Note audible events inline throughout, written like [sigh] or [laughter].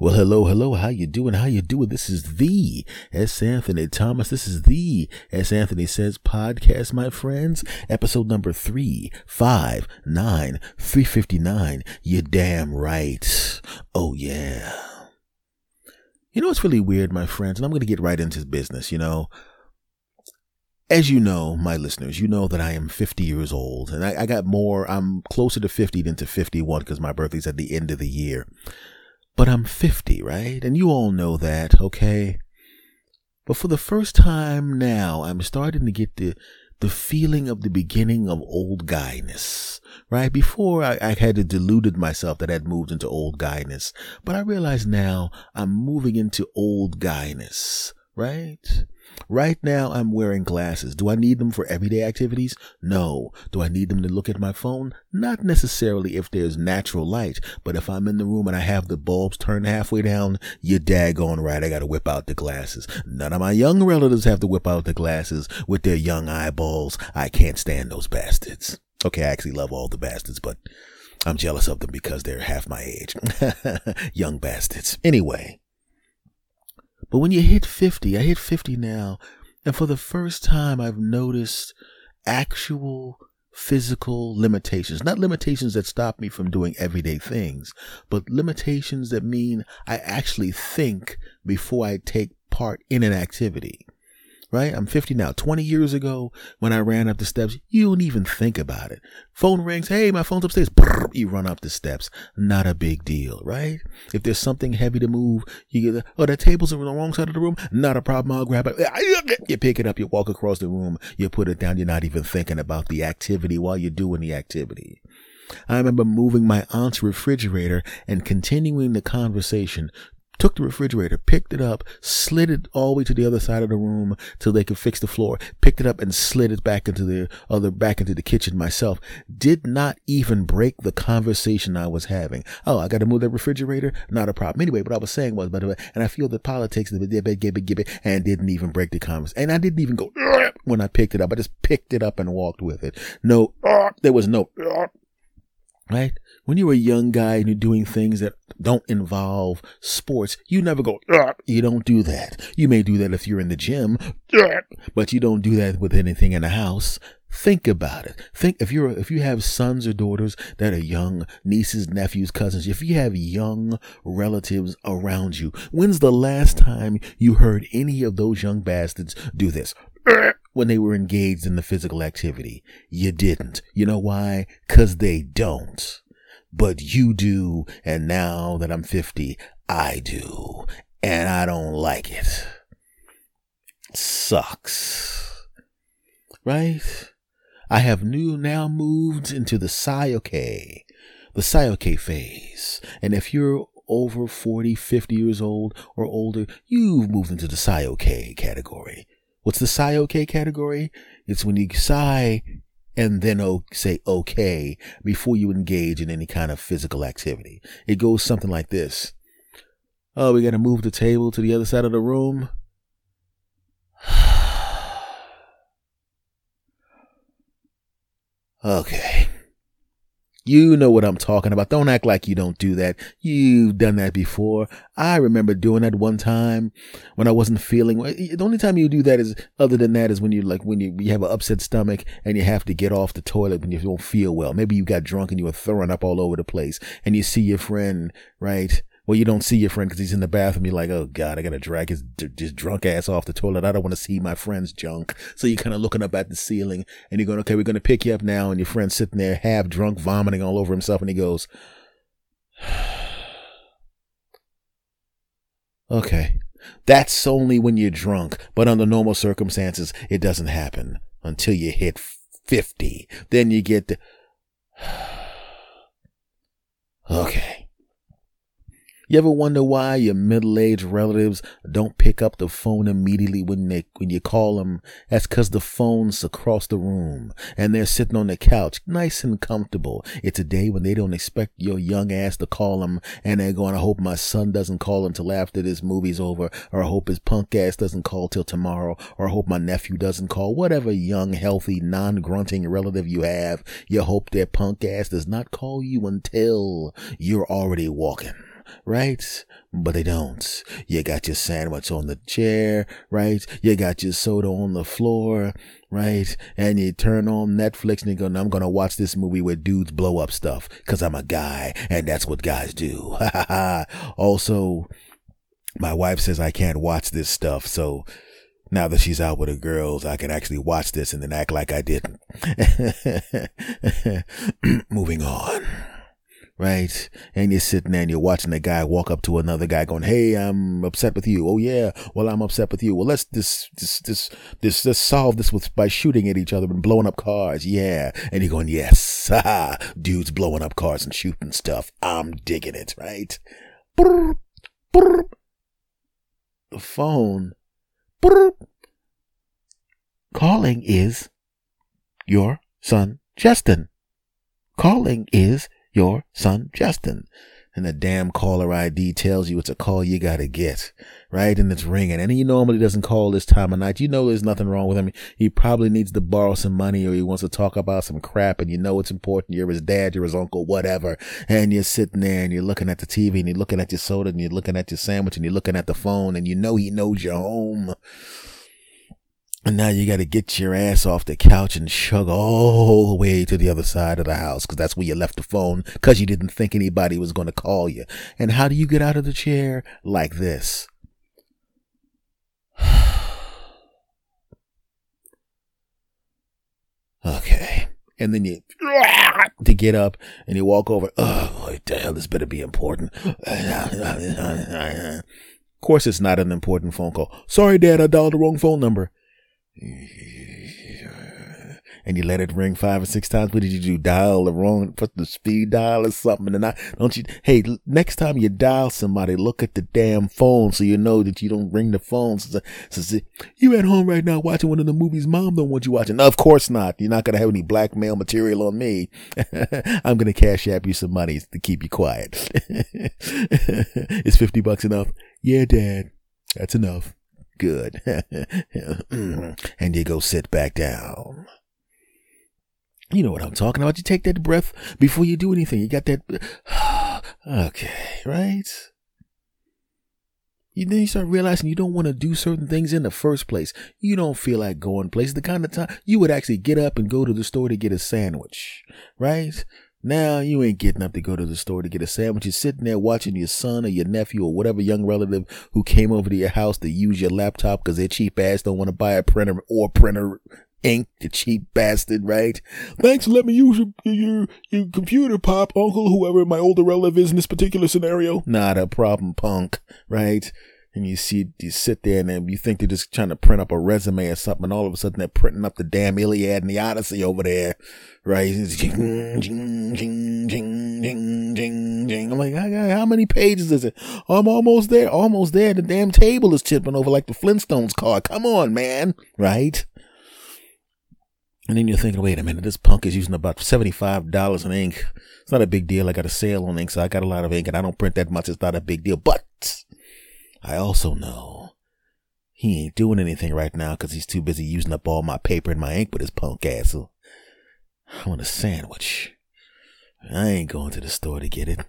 Well, hello, hello. How you doing? How you doing? This is the S. Anthony Thomas. This is the S. Anthony Says podcast, my friends. Episode number three, five, nine, three fifty nine. You damn right. Oh yeah. You know what's really weird, my friends, and I'm going to get right into business. You know, as you know, my listeners, you know that I am 50 years old, and I, I got more. I'm closer to 50 than to 51 because my birthday's at the end of the year but I'm 50, right? And you all know that, okay? But for the first time now, I'm starting to get the the feeling of the beginning of old guyness, right? Before I, I had deluded myself that I'd moved into old guyness, but I realize now I'm moving into old guyness, right? Right now, I'm wearing glasses. Do I need them for everyday activities? No. Do I need them to look at my phone? Not necessarily if there's natural light, but if I'm in the room and I have the bulbs turned halfway down, you daggone right, I gotta whip out the glasses. None of my young relatives have to whip out the glasses with their young eyeballs. I can't stand those bastards. Okay, I actually love all the bastards, but I'm jealous of them because they're half my age. [laughs] young bastards. Anyway. But when you hit 50, I hit 50 now, and for the first time, I've noticed actual physical limitations. Not limitations that stop me from doing everyday things, but limitations that mean I actually think before I take part in an activity right? I'm 50 now. 20 years ago, when I ran up the steps, you don't even think about it. Phone rings. Hey, my phone's upstairs. You run up the steps. Not a big deal, right? If there's something heavy to move, you get, oh, that table's on the wrong side of the room. Not a problem. I'll grab it. You pick it up. You walk across the room. You put it down. You're not even thinking about the activity while you're doing the activity. I remember moving my aunt's refrigerator and continuing the conversation took the refrigerator, picked it up, slid it all the way to the other side of the room till they could fix the floor, picked it up and slid it back into the other, back into the kitchen myself. Did not even break the conversation I was having. Oh, I got to move that refrigerator? Not a problem. Anyway, what I was saying was, but, and I feel the politics and didn't even break the conversation. And I didn't even go [sniffs] when I picked it up. I just picked it up and walked with it. No, [sniffs] there was no, [sniffs] right? when you're a young guy and you're doing things that don't involve sports, you never go, ah, you don't do that. You may do that if you're in the gym, but you don't do that with anything in the house. Think about it. Think if you're, if you have sons or daughters that are young, nieces, nephews, cousins, if you have young relatives around you, when's the last time you heard any of those young bastards do this? when they were engaged in the physical activity. You didn't. You know why? Cause they don't but you do. And now that I'm 50, I do. And I don't like it. Sucks. Right? I have new now moved into the Sayoke, the Sayoke phase. And if you're over 40, 50 years old or older, you've moved into the Sayoke category. What's the Sayoke category? It's when you sigh and then say okay before you engage in any kind of physical activity. It goes something like this. Oh, we got to move the table to the other side of the room. [sighs] okay. You know what I'm talking about. Don't act like you don't do that. You've done that before. I remember doing that one time when I wasn't feeling. Well the only time you do that is, other than that, is when you like when you, you have an upset stomach and you have to get off the toilet when you don't feel well. Maybe you got drunk and you were throwing up all over the place, and you see your friend, right? Well, you don't see your friend because he's in the bathroom. You're like, oh God, I gotta drag his, his drunk ass off the toilet. I don't want to see my friend's junk. So you're kind of looking up at the ceiling and you're going, okay, we're going to pick you up now. And your friend's sitting there half drunk, vomiting all over himself. And he goes, [sighs] okay. That's only when you're drunk. But under normal circumstances, it doesn't happen until you hit 50. Then you get the, [sighs] okay. You ever wonder why your middle-aged relatives don't pick up the phone immediately when they when you call them? That's because the phone's across the room and they're sitting on the couch, nice and comfortable. It's a day when they don't expect your young ass to call them, and they're going, "I hope my son doesn't call until after this movie's over, or hope his punk ass doesn't call till tomorrow, or hope my nephew doesn't call." Whatever young, healthy, non-grunting relative you have, you hope their punk ass does not call you until you're already walking right? But they don't. You got your sandwich on the chair, right? You got your soda on the floor, right? And you turn on Netflix and you go, I'm going to watch this movie where dudes blow up stuff because I'm a guy and that's what guys do. [laughs] also, my wife says I can't watch this stuff. So now that she's out with her girls, I can actually watch this and then act like I didn't. [laughs] Moving on. Right? And you're sitting there and you're watching a guy walk up to another guy going, Hey, I'm upset with you. Oh yeah. Well, I'm upset with you. Well, let's this, this, this, this, let's solve this with by shooting at each other and blowing up cars. Yeah. And you're going, yes. [laughs] Dudes blowing up cars and shooting stuff. I'm digging it. Right? The phone Calling is your son Justin. Calling is your son Justin. And the damn caller ID tells you it's a call you gotta get, right? And it's ringing. And he normally doesn't call this time of night. You know there's nothing wrong with him. He probably needs to borrow some money or he wants to talk about some crap and you know it's important. You're his dad, you're his uncle, whatever. And you're sitting there and you're looking at the TV and you're looking at your soda and you're looking at your sandwich and you're looking at the phone and you know he knows you're home. And now you got to get your ass off the couch and chug all the way to the other side of the house because that's where you left the phone because you didn't think anybody was going to call you. And how do you get out of the chair? Like this. [sighs] okay. And then you [sniffs] to get up and you walk over. Oh, the hell? This better be important. [laughs] Of course, it's not an important phone call. Sorry, Dad, I dialed the wrong phone number and you let it ring five or six times. What did you do? Dial the wrong, put the speed dial or something. And I don't you, hey, next time you dial somebody, look at the damn phone so you know that you don't ring the phone. So, so, you at home right now watching one of the movies mom don't want you watching. No, of course not. You're not going to have any blackmail material on me. [laughs] I'm going to cash app you some money to keep you quiet. [laughs] Is 50 bucks enough? Yeah, dad. That's enough. Good. [laughs] and you go sit back down. You know what I'm talking about. You take that breath before you do anything. You got that. [sighs] okay, right? You then you start realizing you don't want to do certain things in the first place. You don't feel like going places. The kind of time you would actually get up and go to the store to get a sandwich, right? Now you ain't getting up to go to the store to get a sandwich. You're sitting there watching your son or your nephew or whatever young relative who came over to your house to use your laptop because their cheap ass don't want to buy a printer or printer ink, the cheap bastard, right? Thanks for letting me use your, your, your computer, Pop, Uncle, whoever my older relative is in this particular scenario. Not a problem, punk, right? And you see you sit there and then you think they're just trying to print up a resume or something, and all of a sudden they're printing up the damn Iliad and the Odyssey over there, right? I'm like, how many pages is it? I'm almost there, almost there. The damn table is tipping over like the Flintstones car. Come on, man, right? And then you're thinking, wait a minute, this punk is using about $75 in ink. It's not a big deal. I got a sale on ink, so I got a lot of ink and I don't print that much. It's not a big deal. But I also know he ain't doing anything right now because he's too busy using up all my paper and my ink with his punk ass. So I want a sandwich. I ain't going to the store to get it.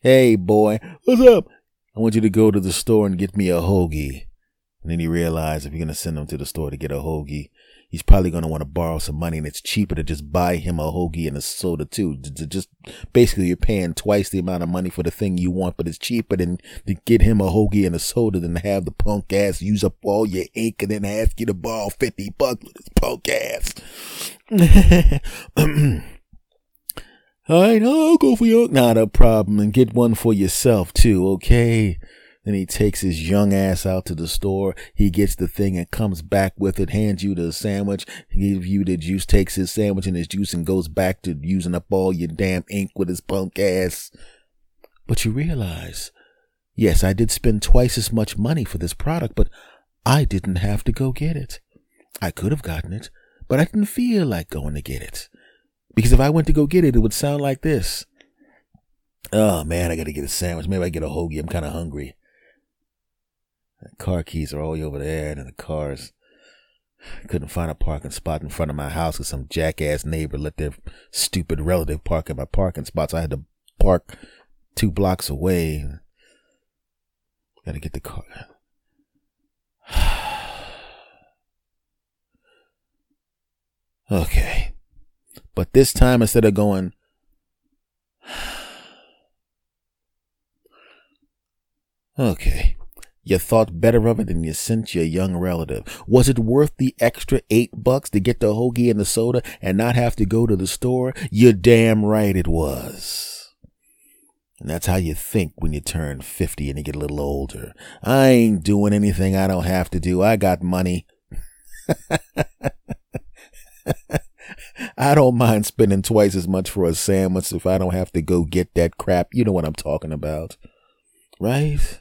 Hey, boy, what's up? I want you to go to the store and get me a hoagie. And then you realize if you're going to send him to the store to get a hoagie, he's probably going to want to borrow some money and it's cheaper to just buy him a hoagie and a soda too. Just basically you're paying twice the amount of money for the thing you want, but it's cheaper than to get him a hoagie and a soda than to have the punk ass use up all your ink and then ask you to borrow 50 bucks with his punk ass. [clears throat] all right, I'll go for you. Not a problem. And get one for yourself too, okay? Then he takes his young ass out to the store. He gets the thing and comes back with it, hands you the sandwich, gives you the juice, takes his sandwich and his juice and goes back to using up all your damn ink with his punk ass. But you realize, yes, I did spend twice as much money for this product, but I didn't have to go get it. I could have gotten it, but I didn't feel like going to get it. Because if I went to go get it, it would sound like this. Oh man, I gotta get a sandwich. Maybe I get a hoagie. I'm kind of hungry. The car keys are all over there, and the cars. Couldn't find a parking spot in front of my house because some jackass neighbor let their stupid relative park in my parking spot. So I had to park two blocks away. Gotta get the car. [sighs] okay. But this time, instead of going, [sighs] okay, you thought better of it and you sent your young relative. Was it worth the extra eight bucks to get the hoagie and the soda and not have to go to the store? You're damn right it was. And that's how you think when you turn 50 and you get a little older. I ain't doing anything I don't have to do. I got money. [laughs] I don't mind spending twice as much for a sandwich if I don't have to go get that crap. You know what I'm talking about. Right?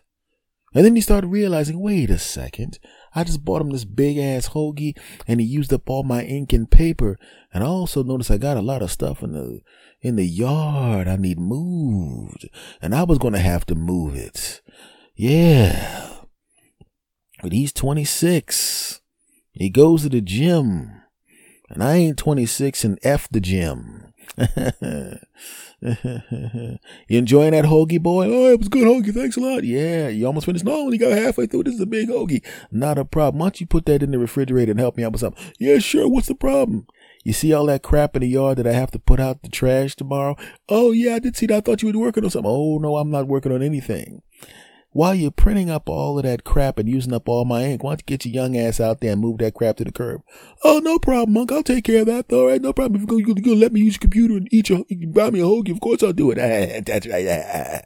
And then you start realizing, wait a second. I just bought him this big ass hoagie and he used up all my ink and paper. And I also noticed I got a lot of stuff in the, in the yard I need moved. And I was to have to move it. Yeah. But he's 26. He goes to the gym. And I ain't 26 and F the gym. [laughs] you enjoying that hoagie, boy? Oh, it was good hoagie. Thanks a lot. Yeah, you almost finished. No, only got halfway through. This is a big hoagie. Not a problem. Why don't you put that in the refrigerator and help me out with something? Yeah, sure. What's the problem? You see all that crap in the yard that I have to put out the trash tomorrow? Oh, yeah, I did see that. I thought you were working on something. Oh, no, I'm not working on anything while you're printing up all of that crap and using up all my ink, why don't you get your young ass out there and move that crap to the curb? Oh, no problem, Monk. I'll take care of that. All right, no problem. If you're going to let me use your computer and eat your, you buy me a hoagie, of course I'll do it. That's [laughs] right.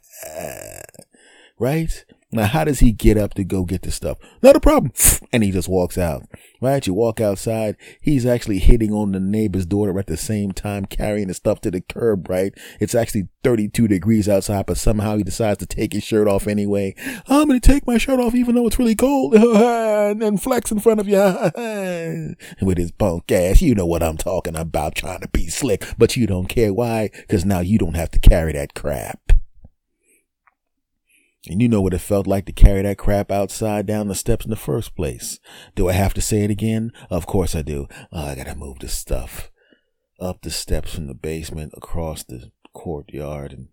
right? Now, how does he get up to go get the stuff? Not a problem. [sniffs] And he just walks out, right? You walk outside. He's actually hitting on the neighbor's daughter at the same time, carrying the stuff to the curb, right? It's actually 32 degrees outside, but somehow he decides to take his shirt off anyway. I'm going to take my shirt off even though it's really cold [laughs] and flex in front of you [laughs] with his punk ass. You know what I'm talking about, trying to be slick, but you don't care why? Cause now you don't have to carry that crap. And you know what it felt like to carry that crap outside down the steps in the first place. Do I have to say it again? Of course I do. Oh, I gotta move this stuff up the steps from the basement across the courtyard and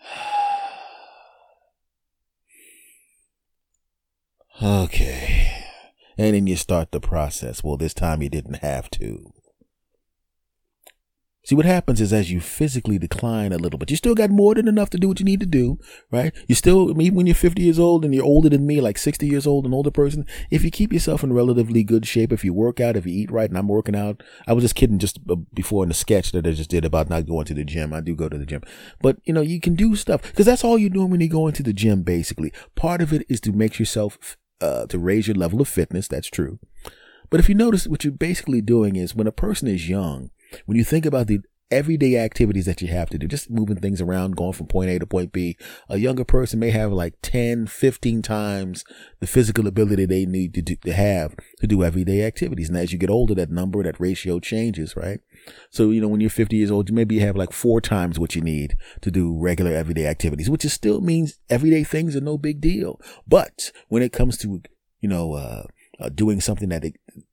[sighs] okay. And then you start the process. Well, this time you didn't have to. See, what happens is as you physically decline a little bit, you still got more than enough to do what you need to do, right? You still, even when you're 50 years old and you're older than me, like 60 years old, an older person, if you keep yourself in relatively good shape, if you work out, if you eat right, and I'm working out, I was just kidding just before in the sketch that I just did about not going to the gym. I do go to the gym, but you know, you can do stuff because that's all you're doing when you go into the gym, basically. Part of it is to make yourself, uh, to raise your level of fitness. That's true. But if you notice, what you're basically doing is when a person is young, when you think about the everyday activities that you have to do, just moving things around, going from point A to point B, a younger person may have like 10, 15 times the physical ability they need to, do, to have to do everyday activities. And as you get older, that number, that ratio changes, right? So, you know, when you're 50 years old, you maybe have like four times what you need to do regular everyday activities, which still means everyday things are no big deal. But when it comes to, you know, uh, uh, doing something that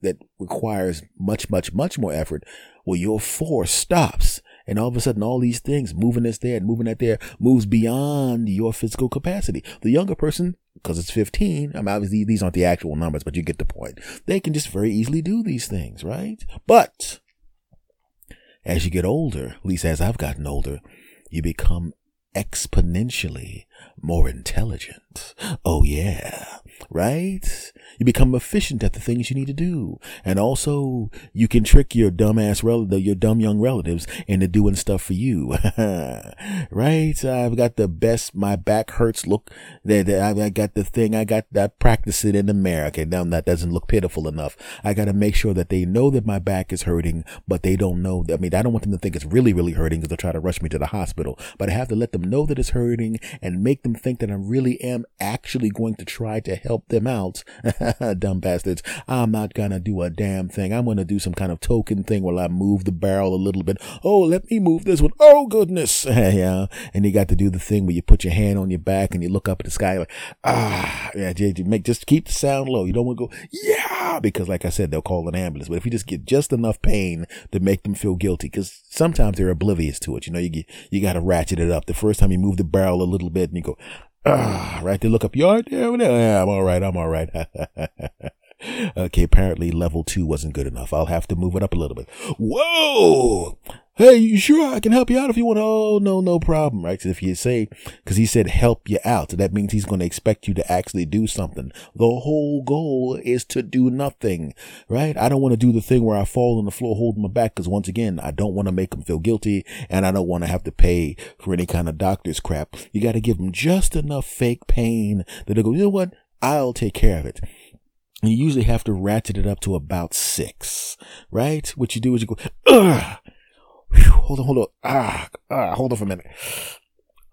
that requires much, much, much more effort, well, your force stops. And all of a sudden, all these things, moving this there and moving that there, moves beyond your physical capacity. The younger person, because it's 15, I mean, obviously these aren't the actual numbers, but you get the point. They can just very easily do these things, right? But as you get older, at least as I've gotten older, you become exponentially more intelligent. Oh yeah, right? You become efficient at the things you need to do. And also you can trick your dumbass relative, your dumb young relatives into doing stuff for you. [laughs] right? I've got the best, my back hurts look that I got the thing. I got that practice it in America. Now that doesn't look pitiful enough. I got to make sure that they know that my back is hurting, but they don't know. I mean, I don't want them to think it's really, really hurting because they'll try to rush me to the hospital, but I have to let them know that it's hurting and make them think that I really am actually going to try to help them out [laughs] Dumb bastards. I'm not gonna do a damn thing. I'm gonna do some kind of token thing where I move the barrel a little bit. Oh, let me move this one. Oh, goodness. [laughs] yeah. And you got to do the thing where you put your hand on your back and you look up at the sky like, ah, yeah, make, just keep the sound low. You don't want to go, yeah, because like I said, they'll call an ambulance. But if you just get just enough pain to make them feel guilty, because sometimes they're oblivious to it. You know, you you got to ratchet it up. The first time you move the barrel a little bit and you go, ah, right. They look up, you are there? Yeah, I'm all right. I'm all right. [laughs] okay, apparently level two wasn't good enough. I'll have to move it up a little bit. Whoa! Hey, you sure I can help you out if you want? Oh, no, no problem, right? Cause if you say, cause he said help you out, so that means he's going to expect you to actually do something. The whole goal is to do nothing, right? I don't want to do the thing where I fall on the floor holding my back, cause once again, I don't want to make him feel guilty and I don't want to have to pay for any kind of doctor's crap. You got to give him just enough fake pain that they go, you know what? I'll take care of it you usually have to ratchet it up to about six, right? What you do is you go, Ugh! Hold on, hold on, ah, ah, hold on for a minute.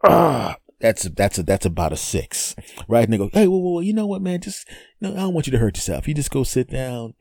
Ah, that's that's a, that's about a six, right? And they go, hey, well, well, you know what, man? Just, you know, I don't want you to hurt yourself. You just go sit down,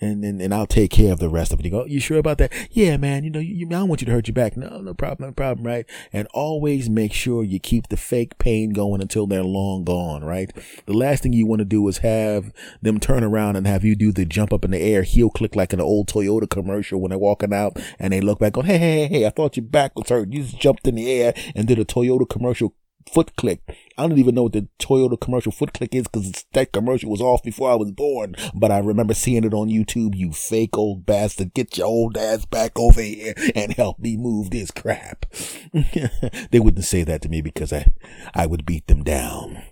and and, and I'll take care of the rest of it. You go, you sure about that? Yeah, man. You know, you, I don't want you to hurt your back. No, no problem, no problem, right? And always make sure you keep the fake pain going until they're long gone, right? The last thing you want to do is have them turn around and have you do the jump up in the air, heel click like an old Toyota commercial when they're walking out, and they look back, go, hey, hey, hey, I thought your back was hurt. You just jumped in the air and did a Toyota commercial foot click. I don't even know what the Toyota commercial foot click is because that commercial was off before I was born. But I remember seeing it on YouTube. You fake old bastard, get your old ass back over here and help me move this crap. [laughs] they wouldn't say that to me because I, I would beat them down.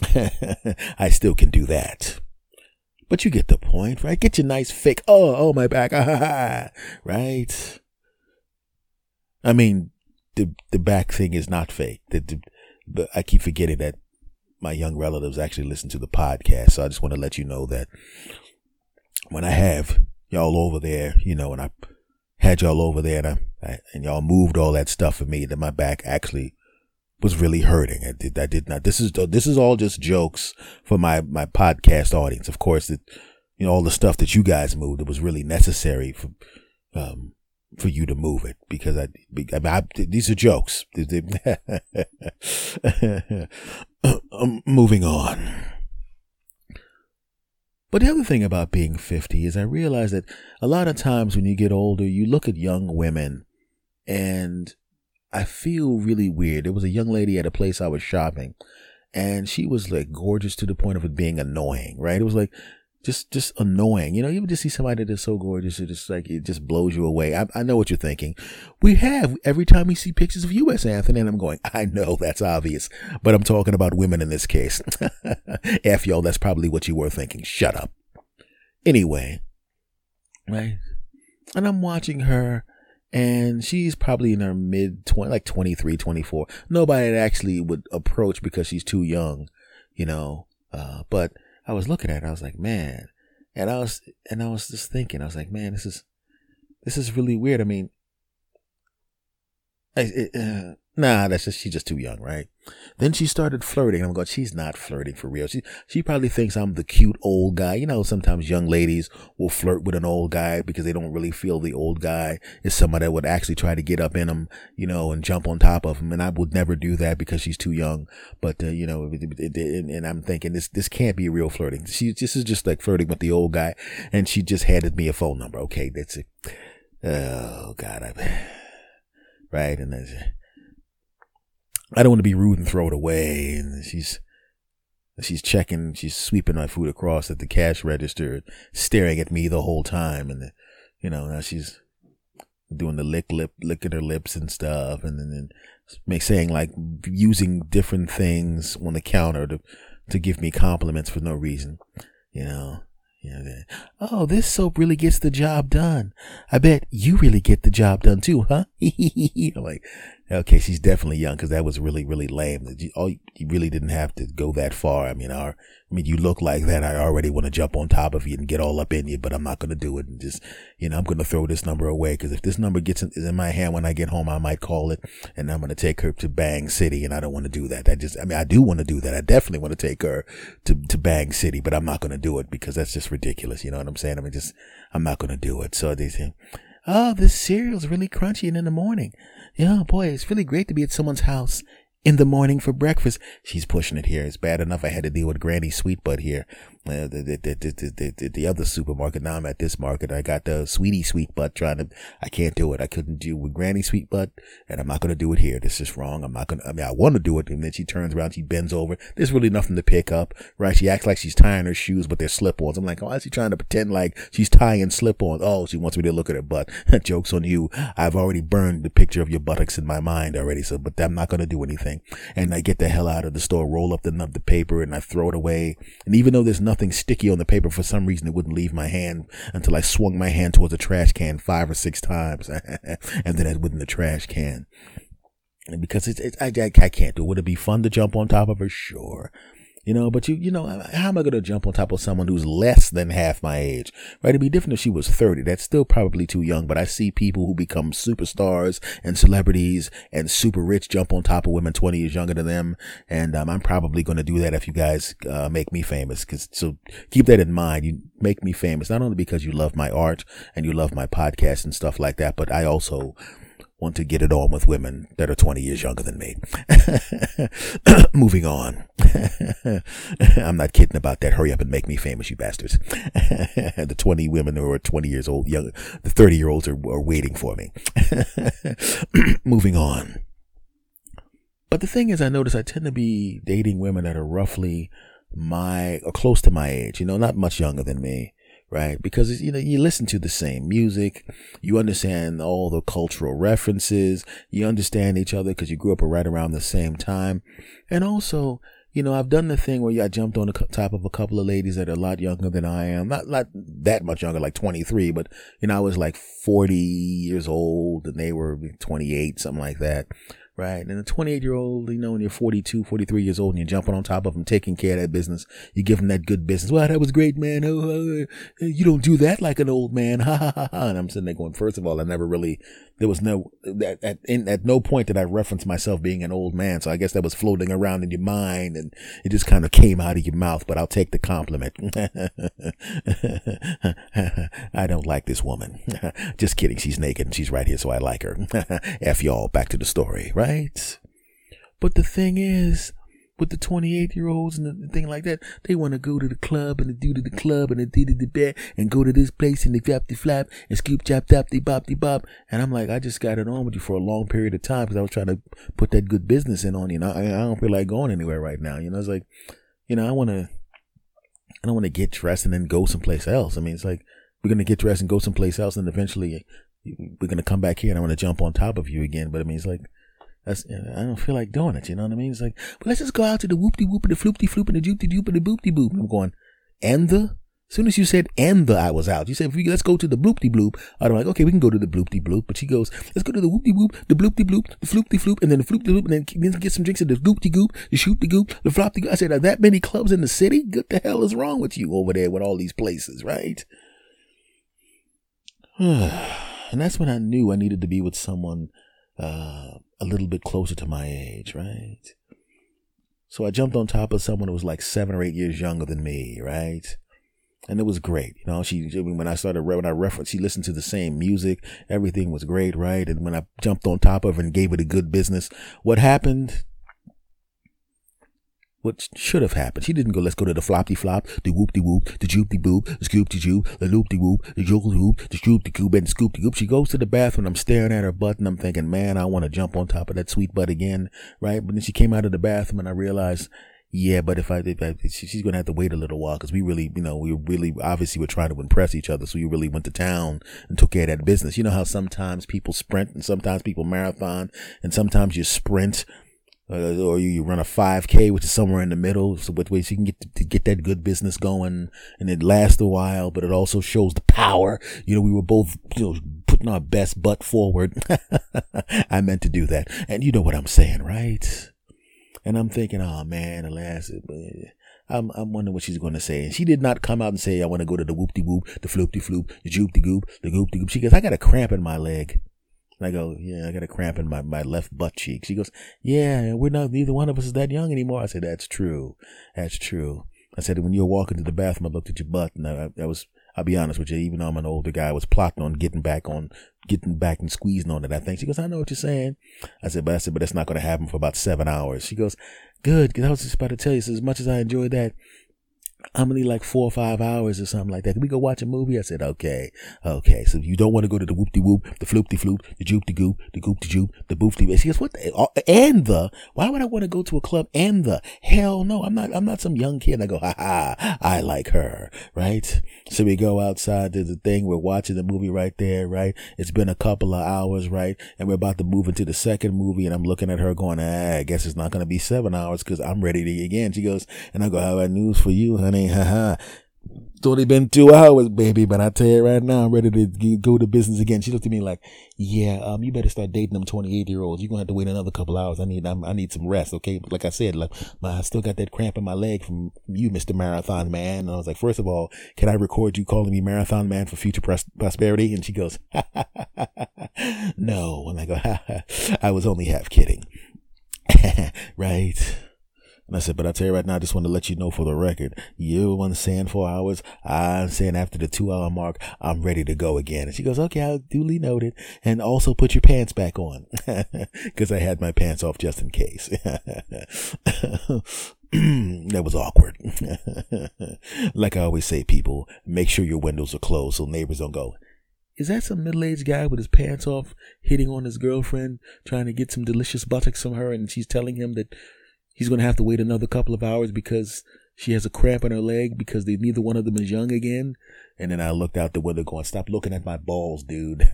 [laughs] I still can do that. But you get the point, right? Get your nice fake, oh, oh, my back, [laughs] right? I mean, the the back thing is not fake. The, the, but I keep forgetting that my young relatives actually listen to the podcast. So I just want to let you know that when I have y'all over there, you know, and I had y'all over there and I, I, and y'all moved all that stuff for me, that my back actually was really hurting. I did, I did not. This is this is all just jokes for my my podcast audience. Of course, it, you know, all the stuff that you guys moved, it was really necessary for um for you to move it because I, I, I these are jokes. [laughs] I'm um, moving on. But the other thing about being 50 is I realize that a lot of times when you get older, you look at young women and I feel really weird. There was a young lady at a place I was shopping and she was like gorgeous to the point of it being annoying, right? It was like, just just annoying. You know, you just see somebody that's so gorgeous, it just like it just blows you away. I, I know what you're thinking. We have every time we see pictures of you S. Anthony, and I'm going, [laughs] I know that's obvious, but I'm talking about women in this case. [laughs] F y'all, that's probably what you were thinking. Shut up. Anyway, right? And I'm watching her and she's probably in her mid 20 like 23 24 nobody actually would approach because she's too young you know uh, but I was looking at it, I was like, man, and I was, and I was just thinking, I was like, man, this is, this is really weird. I mean, it, uh, nah, that's just, she's just too young, right? Then she started flirting. I'm going, she's not flirting for real. She, she probably thinks I'm the cute old guy. You know, sometimes young ladies will flirt with an old guy because they don't really feel the old guy is somebody that would actually try to get up in them, you know, and jump on top of him. And I would never do that because she's too young. But, uh, you know, it, it, it, and I'm thinking this, this can't be real flirting. She, this is just like flirting with the old guy. And she just handed me a phone number. Okay. That's it. Oh God. I, [sighs] right. And that's, I don't want to be rude and throw it away. And she's, she's checking, she's sweeping my food across at the cash register, staring at me the whole time. And, the, you know, now she's doing the lick lip, licking her lips and stuff. And then, make saying like using different things on the counter to, to give me compliments for no reason, you know. Yeah. Oh, this soap really gets the job done. I bet you really get the job done too, huh? [laughs] Like, Okay, she's definitely young because that was really, really lame. You, all, you really didn't have to go that far. I mean, our, I mean, you look like that. I already want to jump on top of you and get all up in you, but I'm not going to do it. And just, you know, I'm going to throw this number away because if this number gets in, is in my hand when I get home, I might call it and I'm going to take her to Bang City. And I don't want to do that. That just, I mean, I do want to do that. I definitely want to take her to, to Bang City, but I'm not going to do it because that's just ridiculous. You know what I'm saying? I mean, just, I'm not going to do it. So they say, oh, this cereal's really crunchy and in the morning. Yeah, boy, it's really great to be at someone's house in the morning for breakfast. She's pushing it here. It's bad enough I had to deal with Granny Sweet Butt here. Uh, the, the, the, the, the, other supermarket. Now I'm at this market. I got the Sweetie Sweet Butt trying to, I can't do it. I couldn't do with Granny Sweet Butt and I'm not going to do it here. This is wrong. I'm not going to, I mean, I want to do it. And then she turns around, she bends over. There's really nothing to pick up, right? She acts like she's tying her shoes, but they're slip-ons. I'm like, why is she trying to pretend like she's tying slip-ons? Oh, she wants me to look at her butt. [laughs] Joke's on you. I've already burned the picture of your buttocks in my mind already. So, but I'm not going to do anything. And I get the hell out of the store, roll up the, the paper and I throw it away. And even though there's nothing sticky on the paper, for some reason it wouldn't leave my hand until I swung my hand towards the trash can five or six times. [laughs] and then it went in the trash can. And because it's, it's I, I, I can't do it. Would it be fun to jump on top of her? Sure. You know, but you, you know, how am I going to jump on top of someone who's less than half my age? Right? It'd be different if she was 30. That's still probably too young, but I see people who become superstars and celebrities and super rich jump on top of women 20 years younger than them. And, um, I'm probably going to do that if you guys, uh, make me famous. Cause, so keep that in mind. You make me famous, not only because you love my art and you love my podcast and stuff like that, but I also, want to get it on with women that are 20 years younger than me. [laughs] Moving on. [laughs] I'm not kidding about that. Hurry up and make me famous, you bastards. [laughs] the 20 women who are 20 years old, young, the 30 year olds are, are waiting for me. Moving on. But the thing is, I notice I tend to be dating women that are roughly my, or close to my age, you know, not much younger than me right? Because, you know, you listen to the same music, you understand all the cultural references, you understand each other because you grew up right around the same time. And also, you know, I've done the thing where I jumped on the top of a couple of ladies that are a lot younger than I am. Not, not that much younger, like 23, but, you know, I was like 40 years old and they were 28, something like that right? And a 28 year old, you know, when you're 42, 43 years old and you're jumping on top of them, taking care of that business, you give them that good business. Well, that was great, man. Oh, oh, oh you don't do that like an old man. [laughs] Ha ha ha ha. And I'm sitting there going, first of all, I never really, there was no, at, at, in, at no point did I reference myself being an old man. So I guess that was floating around in your mind and it just kind of came out of your mouth, but I'll take the compliment. [laughs] I don't like this woman. [laughs] just kidding. She's naked and she's right here. So I like her. F y'all back to the story, right? Right? But the thing is, with the 28 year olds and the thing like that, they want to go to the club and do to the club and the do to the bed and go to this place and the flap the flap and scoop chop tap the bop the bop. And I'm like, I just got it on with you for a long period of time because I was trying to put that good business in on you. Know, I, I don't feel like going anywhere right now. You know, it's like, you know, I want to, I don't want to get dressed and then go someplace else. I mean, it's like, we're going to get dressed and go someplace else and eventually we're going to come back here and I want to jump on top of you again. But I mean, it's like, that's, I don't feel like doing it. You know what I mean? It's like, well, let's just go out to the whoop de whoop and the floop de floop and the joop de doop and the boop de boop. I'm going, and the? As soon as you said and the, I was out. You said, let's go to the bloop de bloop. I'm like, okay, we can go to the bloop de bloop. But she goes, let's go to the whoop de whoop, the bloop de bloop, the floop de floop, and then the floop de loop, and then, then get some drinks at the goop de goop, the shoop de goop, the flop de goop. I said, are that many clubs in the city? What the hell is wrong with you over there with all these places, right? [sighs] and that's when I knew I needed to be with someone, uh, a little bit closer to my age, right? So I jumped on top of someone who was like seven or eight years younger than me, right? And it was great. You know, she, when I started, when I referenced, she listened to the same music. Everything was great, right? And when I jumped on top of her and gave it a good business, what happened? What should have happened. She didn't go, let's go to the floppy flop, the whoop de whoop, the joop de boop, the scoop de joop, the loop de whoop, the joop de whoop, the scoop de coop, and the scoop de goop. She goes to the bathroom. I'm staring at her butt and I'm thinking, man, I want to jump on top of that sweet butt again, right? But then she came out of the bathroom and I realized, yeah, but if I, if I she's going to have to wait a little while because we really, you know, we really, obviously we're trying to impress each other. So we really went to town and took care of that business. You know how sometimes people sprint and sometimes people marathon and sometimes you sprint uh, or you run a 5K, which is somewhere in the middle, so with ways you can get to, to, get that good business going, and it lasts a while, but it also shows the power. You know, we were both you know, putting our best butt forward. [laughs] I meant to do that. And you know what I'm saying, right? And I'm thinking, oh man, alas, I'm, I'm wondering what she's going to say. And she did not come out and say, I want to go to the whoop de whoop, the floop de floop, the joop de goop, the goop de goop. She goes, I got a cramp in my leg. And I go, yeah, I got a cramp in my, my left butt cheek. She goes, yeah, we're not, neither one of us is that young anymore. I said, that's true. That's true. I said, when you were walking to the bathroom, I looked at your butt and I, I was, I'll be honest with you, even though I'm an older guy, I was plotting on getting back on, getting back and squeezing on it. I think she goes, I know what you're saying. I said, but I said, but that's not going to happen for about seven hours. She goes, good. Cause I was just about to tell you, so as much as I enjoyed that, I'm gonna need like four or five hours or something like that. Can we go watch a movie? I said, okay, okay. So you don't want to go to the whoop de whoop, the floop de floop, the joop de goop, the goop de joop, the boof de. She goes, what the, uh, and the, why would I want to go to a club and the? Hell no, I'm not, I'm not some young kid. And I go, ha ha, I like her, right? So we go outside to the thing. We're watching the movie right there, right? It's been a couple of hours, right? And we're about to move into the second movie and I'm looking at her going, ah, I guess it's not to be seven hours because I'm ready to again. She goes, and I go, I have news for you, honey honey. Haha. It's only been two hours, baby, but I tell you right now, I'm ready to go to business again. She looked at me like, "Yeah, um, you better start dating them 28 year olds. You're gonna have to wait another couple hours. I need, I'm, i need some rest, okay? But like I said, like, my, I still got that cramp in my leg from you, Mister Marathon Man. And I was like, first of all, can I record you calling me Marathon Man for future pros- prosperity? And she goes, [laughs] no. And I go, I was only half kidding, [laughs] right? And I said, but I tell you right now, I just want to let you know for the record, you one saying four hours. I'm saying after the two hour mark, I'm ready to go again. And she goes, okay, I'll duly noted. And also put your pants back on. [laughs] Cause I had my pants off just in case. [laughs] that was awkward. [laughs] like I always say, people, make sure your windows are closed so neighbors don't go, is that some middle aged guy with his pants off hitting on his girlfriend, trying to get some delicious buttocks from her? And she's telling him that he's going to have to wait another couple of hours because she has a cramp in her leg because they, neither one of them is young again. And then I looked out the window going, stop looking at my balls, dude.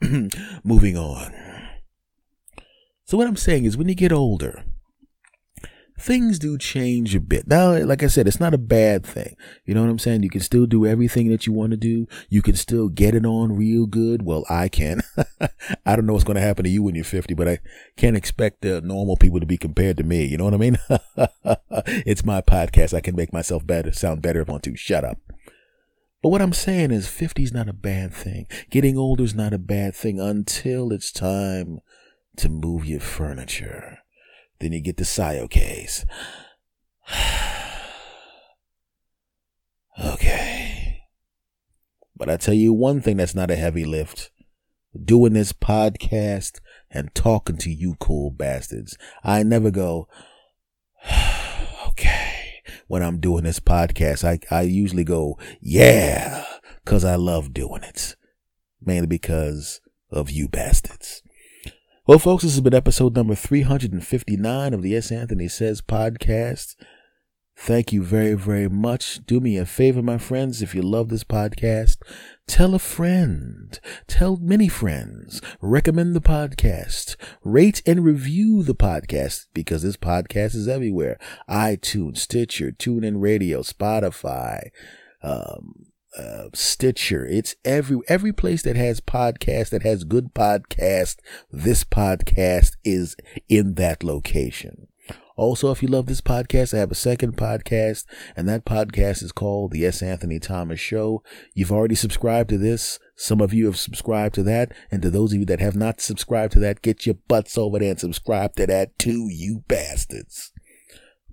[laughs] Moving on. So what I'm saying is when you get older, things do change a bit. Now, like I said, it's not a bad thing. You know what I'm saying? You can still do everything that you want to do. You can still get it on real good. Well, I can. [laughs] I don't know what's going to happen to you when you're 50, but I can't expect the normal people to be compared to me. You know what I mean? [laughs] it's my podcast. I can make myself better, sound better if I want to. Shut up. But what I'm saying is 50 is not a bad thing. Getting older is not a bad thing until it's time to move your furniture. Then you get the SIO case. [sighs] okay. But I tell you one thing that's not a heavy lift. Doing this podcast and talking to you cool bastards. I never go, [sighs] okay, when I'm doing this podcast. I, I usually go, yeah, cause I love doing it. Mainly because of you bastards. Well, folks, this has been episode number 359 of the S. Anthony Says podcast. Thank you very, very much. Do me a favor, my friends. If you love this podcast, tell a friend, tell many friends, recommend the podcast, rate and review the podcast because this podcast is everywhere. iTunes, Stitcher, TuneIn Radio, Spotify, um, uh, Stitcher. It's every every place that has podcast that has good podcast. This podcast is in that location. Also, if you love this podcast, I have a second podcast, and that podcast is called The S. Anthony Thomas Show. You've already subscribed to this. Some of you have subscribed to that. And to those of you that have not subscribed to that, get your butts over there and subscribe to that too, you bastards.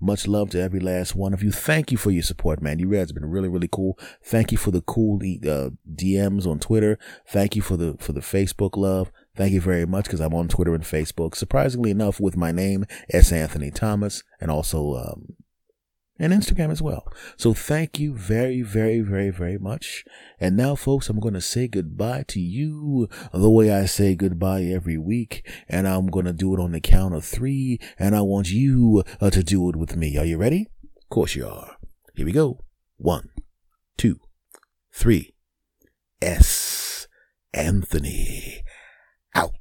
Much love to every last one of you. Thank you for your support, man. You guys have been really, really cool. Thank you for the cool uh, DMs on Twitter. Thank you for the for the Facebook love. Thank you very much because I'm on Twitter and Facebook. Surprisingly enough, with my name S. Anthony Thomas, and also um, and Instagram as well. So thank you very, very, very, very much. And now, folks, I'm going to say goodbye to you the way I say goodbye every week. And I'm going to do it on the count of three. And I want you uh, to do it with me. Are you ready? Of course you are. Here we go. One, two, three. S. Anthony. Out.